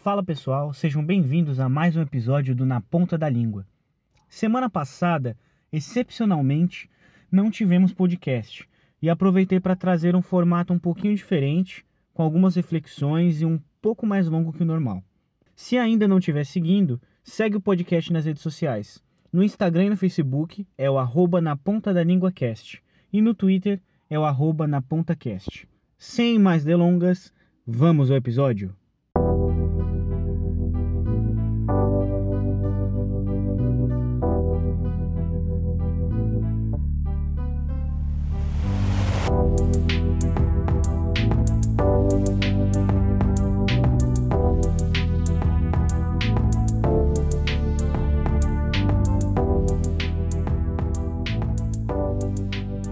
Fala pessoal, sejam bem-vindos a mais um episódio do Na Ponta da Língua. Semana passada, excepcionalmente, não tivemos podcast e aproveitei para trazer um formato um pouquinho diferente, com algumas reflexões e um pouco mais longo que o normal. Se ainda não estiver seguindo, segue o podcast nas redes sociais. No Instagram e no Facebook é o arroba na ponta da língua cast e no Twitter é o arroba na ponta cast. Sem mais delongas, vamos ao episódio.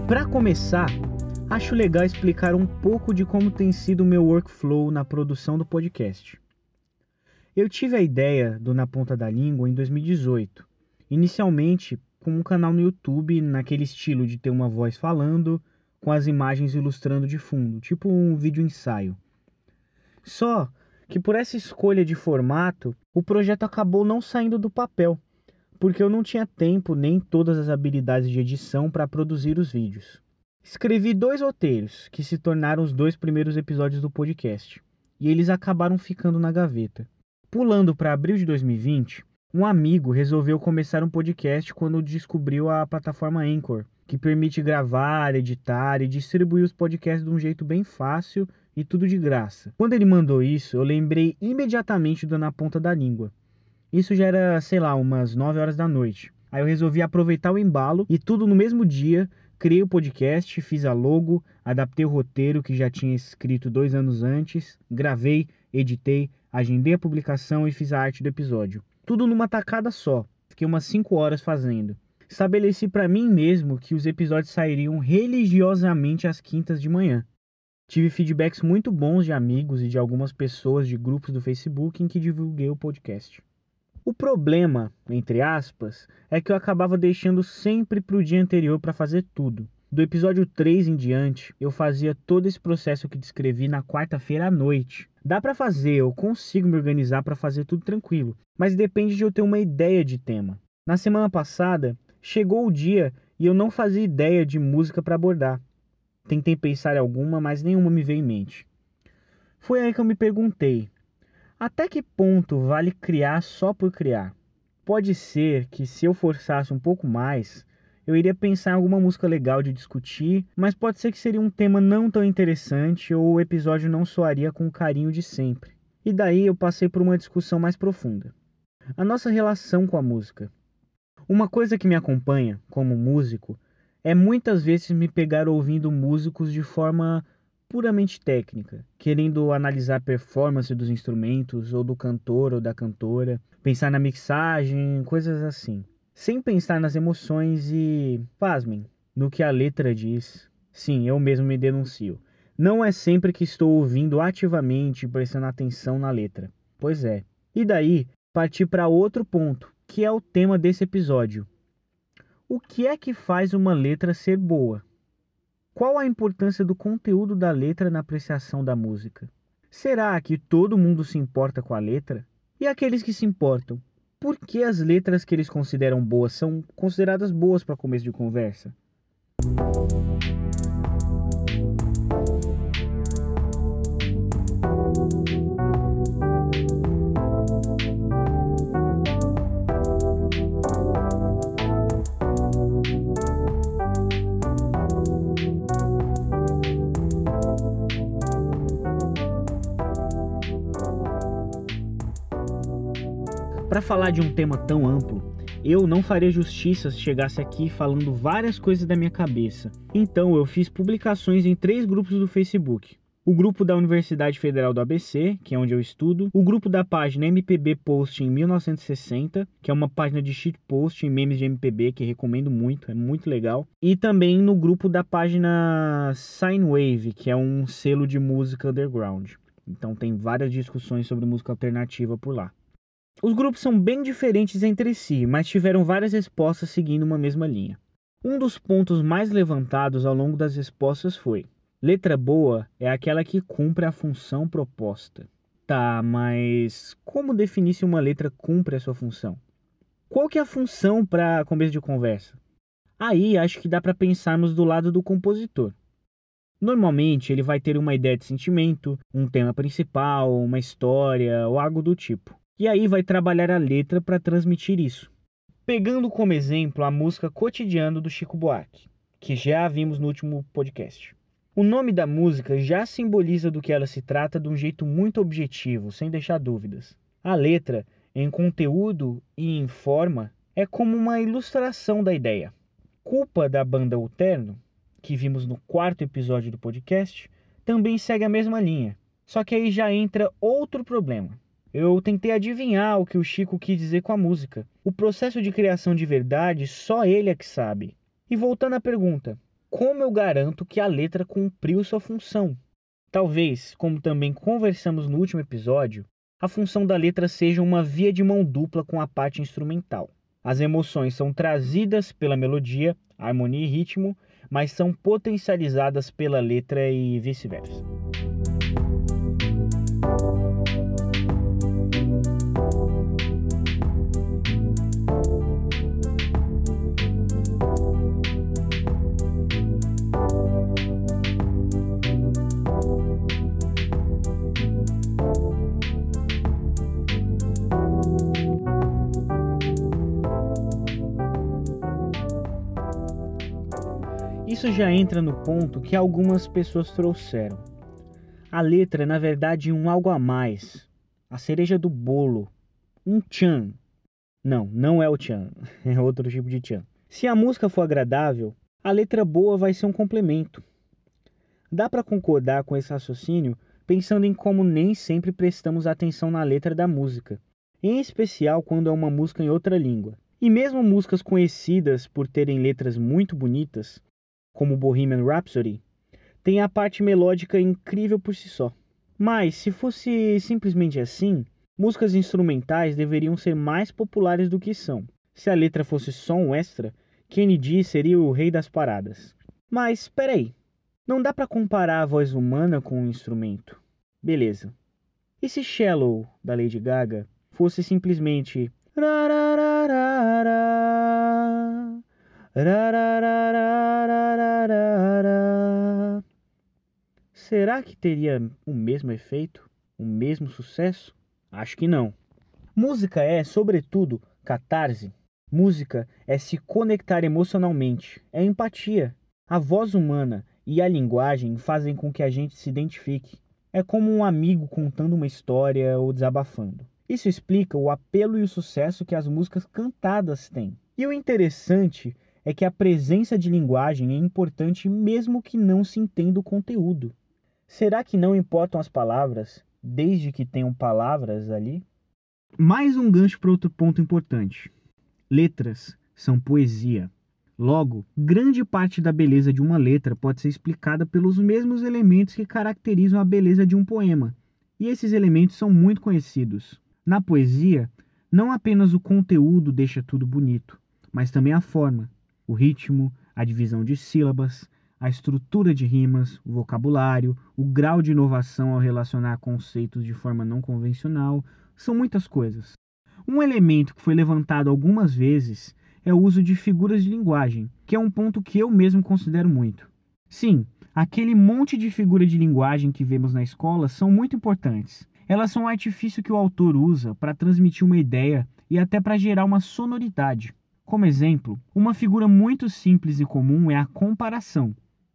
Para começar, acho legal explicar um pouco de como tem sido o meu workflow na produção do podcast. Eu tive a ideia do Na Ponta da Língua em 2018, inicialmente com um canal no YouTube naquele estilo de ter uma voz falando, com as imagens ilustrando de fundo, tipo um vídeo ensaio. Só que por essa escolha de formato, o projeto acabou não saindo do papel porque eu não tinha tempo nem todas as habilidades de edição para produzir os vídeos. Escrevi dois roteiros, que se tornaram os dois primeiros episódios do podcast, e eles acabaram ficando na gaveta. Pulando para abril de 2020, um amigo resolveu começar um podcast quando descobriu a plataforma Anchor, que permite gravar, editar e distribuir os podcasts de um jeito bem fácil e tudo de graça. Quando ele mandou isso, eu lembrei imediatamente do Na Ponta da Língua, isso já era, sei lá, umas 9 horas da noite. Aí eu resolvi aproveitar o embalo e tudo no mesmo dia. Criei o podcast, fiz a logo, adaptei o roteiro que já tinha escrito dois anos antes, gravei, editei, agendei a publicação e fiz a arte do episódio. Tudo numa tacada só. Fiquei umas 5 horas fazendo. Estabeleci para mim mesmo que os episódios sairiam religiosamente às quintas de manhã. Tive feedbacks muito bons de amigos e de algumas pessoas de grupos do Facebook em que divulguei o podcast. O problema, entre aspas, é que eu acabava deixando sempre para o dia anterior para fazer tudo. Do episódio 3 em diante, eu fazia todo esse processo que descrevi na quarta-feira à noite. Dá para fazer, eu consigo me organizar para fazer tudo tranquilo, mas depende de eu ter uma ideia de tema. Na semana passada, chegou o dia e eu não fazia ideia de música para abordar. Tentei pensar em alguma, mas nenhuma me veio em mente. Foi aí que eu me perguntei: até que ponto vale criar só por criar? Pode ser que se eu forçasse um pouco mais, eu iria pensar em alguma música legal de discutir, mas pode ser que seria um tema não tão interessante ou o episódio não soaria com o carinho de sempre. E daí eu passei por uma discussão mais profunda. A nossa relação com a música. Uma coisa que me acompanha, como músico, é muitas vezes me pegar ouvindo músicos de forma puramente técnica, querendo analisar a performance dos instrumentos, ou do cantor ou da cantora, pensar na mixagem, coisas assim. Sem pensar nas emoções e, pasmem, no que a letra diz. Sim, eu mesmo me denuncio. Não é sempre que estou ouvindo ativamente e prestando atenção na letra. Pois é. E daí, partir para outro ponto, que é o tema desse episódio. O que é que faz uma letra ser boa? Qual a importância do conteúdo da letra na apreciação da música? Será que todo mundo se importa com a letra? E aqueles que se importam, por que as letras que eles consideram boas são consideradas boas para começo de conversa? Para falar de um tema tão amplo, eu não faria justiça se chegasse aqui falando várias coisas da minha cabeça. Então eu fiz publicações em três grupos do Facebook. O grupo da Universidade Federal do ABC, que é onde eu estudo, o grupo da página MPB Post em 1960, que é uma página de shitpost em memes de MPB que recomendo muito, é muito legal, e também no grupo da página Sinewave, que é um selo de música underground. Então tem várias discussões sobre música alternativa por lá. Os grupos são bem diferentes entre si, mas tiveram várias respostas seguindo uma mesma linha. Um dos pontos mais levantados ao longo das respostas foi: letra boa é aquela que cumpre a função proposta. Tá, mas como definir se uma letra cumpre a sua função? Qual que é a função para começo de conversa? Aí acho que dá para pensarmos do lado do compositor. Normalmente ele vai ter uma ideia de sentimento, um tema principal, uma história ou algo do tipo. E aí vai trabalhar a letra para transmitir isso. Pegando como exemplo a música Cotidiano do Chico Buarque, que já vimos no último podcast. O nome da música já simboliza do que ela se trata de um jeito muito objetivo, sem deixar dúvidas. A letra, em conteúdo e em forma, é como uma ilustração da ideia. Culpa da banda O Terno que vimos no quarto episódio do podcast, também segue a mesma linha. Só que aí já entra outro problema. Eu tentei adivinhar o que o Chico quis dizer com a música. O processo de criação de verdade só ele é que sabe. E voltando à pergunta, como eu garanto que a letra cumpriu sua função? Talvez, como também conversamos no último episódio, a função da letra seja uma via de mão dupla com a parte instrumental. As emoções são trazidas pela melodia, harmonia e ritmo, mas são potencializadas pela letra e vice-versa. Já entra no ponto que algumas pessoas trouxeram. A letra é, na verdade, um algo a mais, a cereja do bolo, um tchan. Não, não é o tchan, é outro tipo de tchan. Se a música for agradável, a letra boa vai ser um complemento. Dá para concordar com esse raciocínio pensando em como nem sempre prestamos atenção na letra da música, em especial quando é uma música em outra língua. E mesmo músicas conhecidas por terem letras muito bonitas, como Bohemian Rhapsody, tem a parte melódica incrível por si só. Mas, se fosse simplesmente assim, músicas instrumentais deveriam ser mais populares do que são. Se a letra fosse só um extra, Kennedy seria o rei das paradas. Mas, espera aí, não dá para comparar a voz humana com um instrumento. Beleza. E se Shallow, da Lady Gaga, fosse simplesmente Será que teria o mesmo efeito? O mesmo sucesso? Acho que não. Música é, sobretudo, catarse. Música é se conectar emocionalmente, é empatia. A voz humana e a linguagem fazem com que a gente se identifique. É como um amigo contando uma história ou desabafando. Isso explica o apelo e o sucesso que as músicas cantadas têm. E o interessante é que a presença de linguagem é importante mesmo que não se entenda o conteúdo. Será que não importam as palavras, desde que tenham palavras ali? Mais um gancho para outro ponto importante. Letras são poesia. Logo, grande parte da beleza de uma letra pode ser explicada pelos mesmos elementos que caracterizam a beleza de um poema. E esses elementos são muito conhecidos. Na poesia, não apenas o conteúdo deixa tudo bonito, mas também a forma, o ritmo, a divisão de sílabas, a estrutura de rimas, o vocabulário, o grau de inovação ao relacionar conceitos de forma não convencional, são muitas coisas. Um elemento que foi levantado algumas vezes é o uso de figuras de linguagem, que é um ponto que eu mesmo considero muito. Sim, aquele monte de figura de linguagem que vemos na escola são muito importantes. Elas são um artifício que o autor usa para transmitir uma ideia e até para gerar uma sonoridade. Como exemplo, uma figura muito simples e comum é a comparação,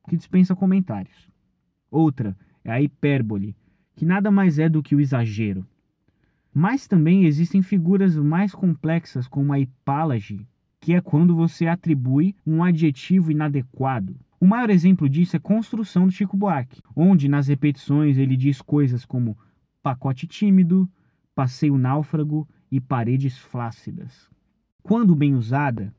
que dispensa comentários. Outra é a hipérbole, que nada mais é do que o exagero. Mas também existem figuras mais complexas, como a hipálage, que é quando você atribui um adjetivo inadequado. O maior exemplo disso é Construção do Chico Buarque, onde nas repetições ele diz coisas como pacote tímido, passeio náufrago e paredes flácidas quando bem usada,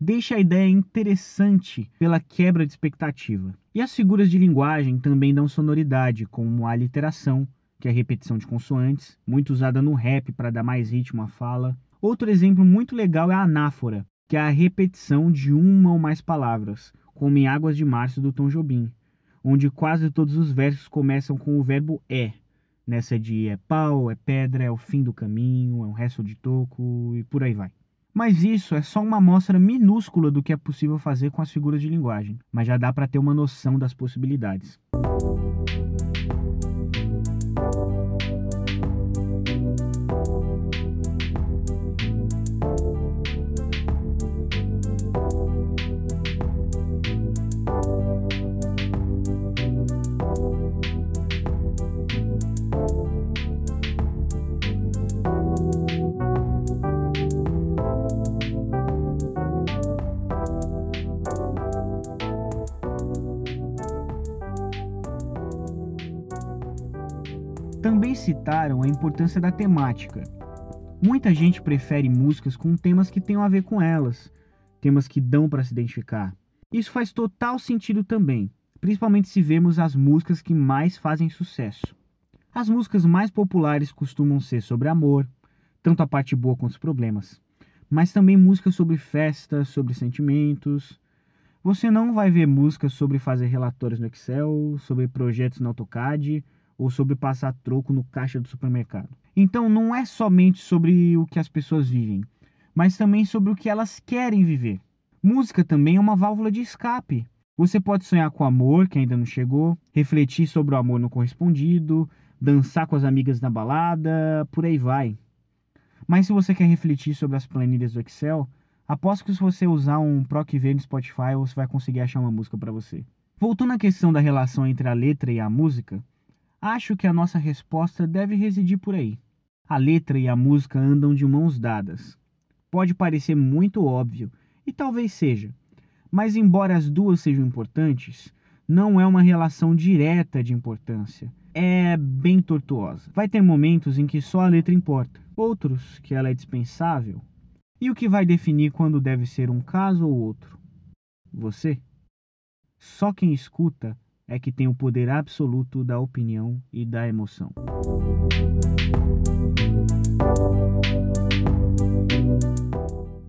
deixa a ideia interessante pela quebra de expectativa. E as figuras de linguagem também dão sonoridade, como a literação, que é a repetição de consoantes, muito usada no rap para dar mais ritmo à fala. Outro exemplo muito legal é a anáfora, que é a repetição de uma ou mais palavras, como em Águas de Março do Tom Jobim, onde quase todos os versos começam com o verbo é, Nessa de é pau, é pedra, é o fim do caminho, é um resto de toco e por aí vai. Mas isso é só uma amostra minúscula do que é possível fazer com as figuras de linguagem, mas já dá para ter uma noção das possibilidades. Citaram a importância da temática. Muita gente prefere músicas com temas que tenham a ver com elas, temas que dão para se identificar. Isso faz total sentido também, principalmente se vemos as músicas que mais fazem sucesso. As músicas mais populares costumam ser sobre amor, tanto a parte boa quanto os problemas, mas também músicas sobre festas, sobre sentimentos. Você não vai ver músicas sobre fazer relatórios no Excel, sobre projetos no AutoCAD ou sobre passar troco no caixa do supermercado. Então não é somente sobre o que as pessoas vivem, mas também sobre o que elas querem viver. Música também é uma válvula de escape. Você pode sonhar com amor que ainda não chegou, refletir sobre o amor não correspondido, dançar com as amigas na balada, por aí vai. Mas se você quer refletir sobre as planilhas do Excel, aposto que se você usar um PROC-V no Spotify, você vai conseguir achar uma música para você. Voltando à questão da relação entre a letra e a música, Acho que a nossa resposta deve residir por aí. A letra e a música andam de mãos dadas. Pode parecer muito óbvio, e talvez seja, mas embora as duas sejam importantes, não é uma relação direta de importância. É bem tortuosa. Vai ter momentos em que só a letra importa, outros que ela é dispensável. E o que vai definir quando deve ser um caso ou outro? Você? Só quem escuta é que tem o poder absoluto da opinião e da emoção.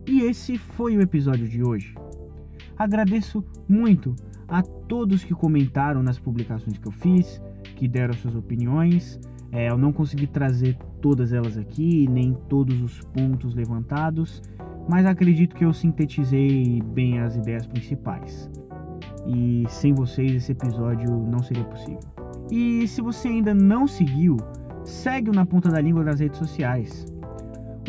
E esse foi o episódio de hoje. Agradeço muito a todos que comentaram nas publicações que eu fiz, que deram suas opiniões. É, eu não consegui trazer todas elas aqui, nem todos os pontos levantados, mas acredito que eu sintetizei bem as ideias principais e sem vocês esse episódio não seria possível. E se você ainda não seguiu, segue o Na Ponta da Língua nas redes sociais.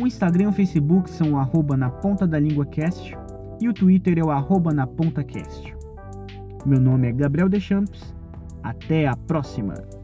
O Instagram e o Facebook são arroba na ponta da língua cast e o Twitter é o arroba na ponta cast. Meu nome é Gabriel Deschamps. Até a próxima!